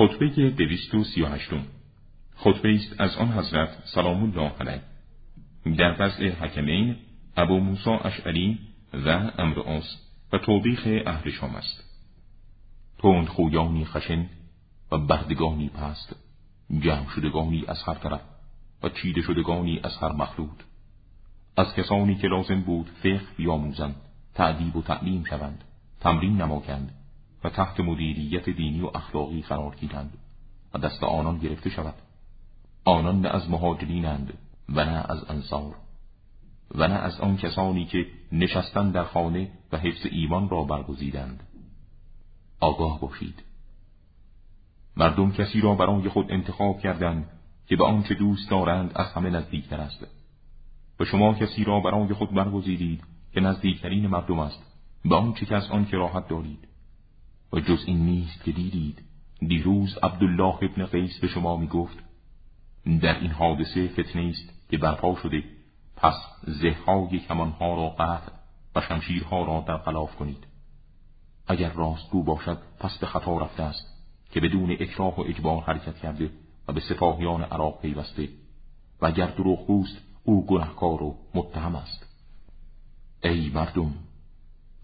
خطبه دویست و سی و هشتم. خطبه است از آن حضرت سلام الله علیه. در وضع حکمین ابو موسا اشعری و امر و توبیخ اهل شام است. تند خویانی خشن و بردگانی پست جمع شدگانی از هر طرف و چیده شدگانی از هر مخلوط. از کسانی که لازم بود فقه بیاموزند تعدیب و تعلیم شوند تمرین نماکند و تحت مدیریت دینی و اخلاقی قرار گیرند و دست آنان گرفته شود. آنان نه از مهاجرینند و نه از انصار و نه از آن کسانی که نشستن در خانه و حفظ ایمان را برگزیدند. آگاه باشید. مردم کسی را برای خود انتخاب کردند که به آنچه دوست دارند از همه نزدیکتر است. و شما کسی را برای خود برگزیدید که نزدیکترین مردم است. به آنچه که از آن راحت دارید. و جز این نیست که دیدید دیروز عبدالله ابن قیس به شما می گفت در این حادثه فتنه است که برپا شده پس زههای کمانها را قطع و شمشیرها را در خلاف کنید. اگر راستگو باشد پس به خطا رفته است که بدون اکراه و اجبار حرکت کرده و به سپاهیان عراق پیوسته. و اگر دروغگوست او گنهکار و متهم است. ای مردم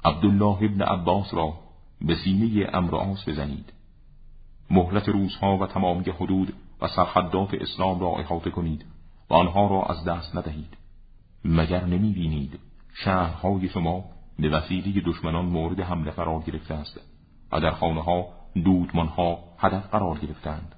عبدالله ابن عباس را به سینه امر بزنید. مهلت روزها و تمامی حدود و سرحدات اسلام را احاطه کنید و آنها را از دست ندهید. مگر نمی بینید شهرهای شما به وسیله دشمنان مورد حمله قرار گرفته است و در خانه ها دودمان ها هدف قرار گرفتند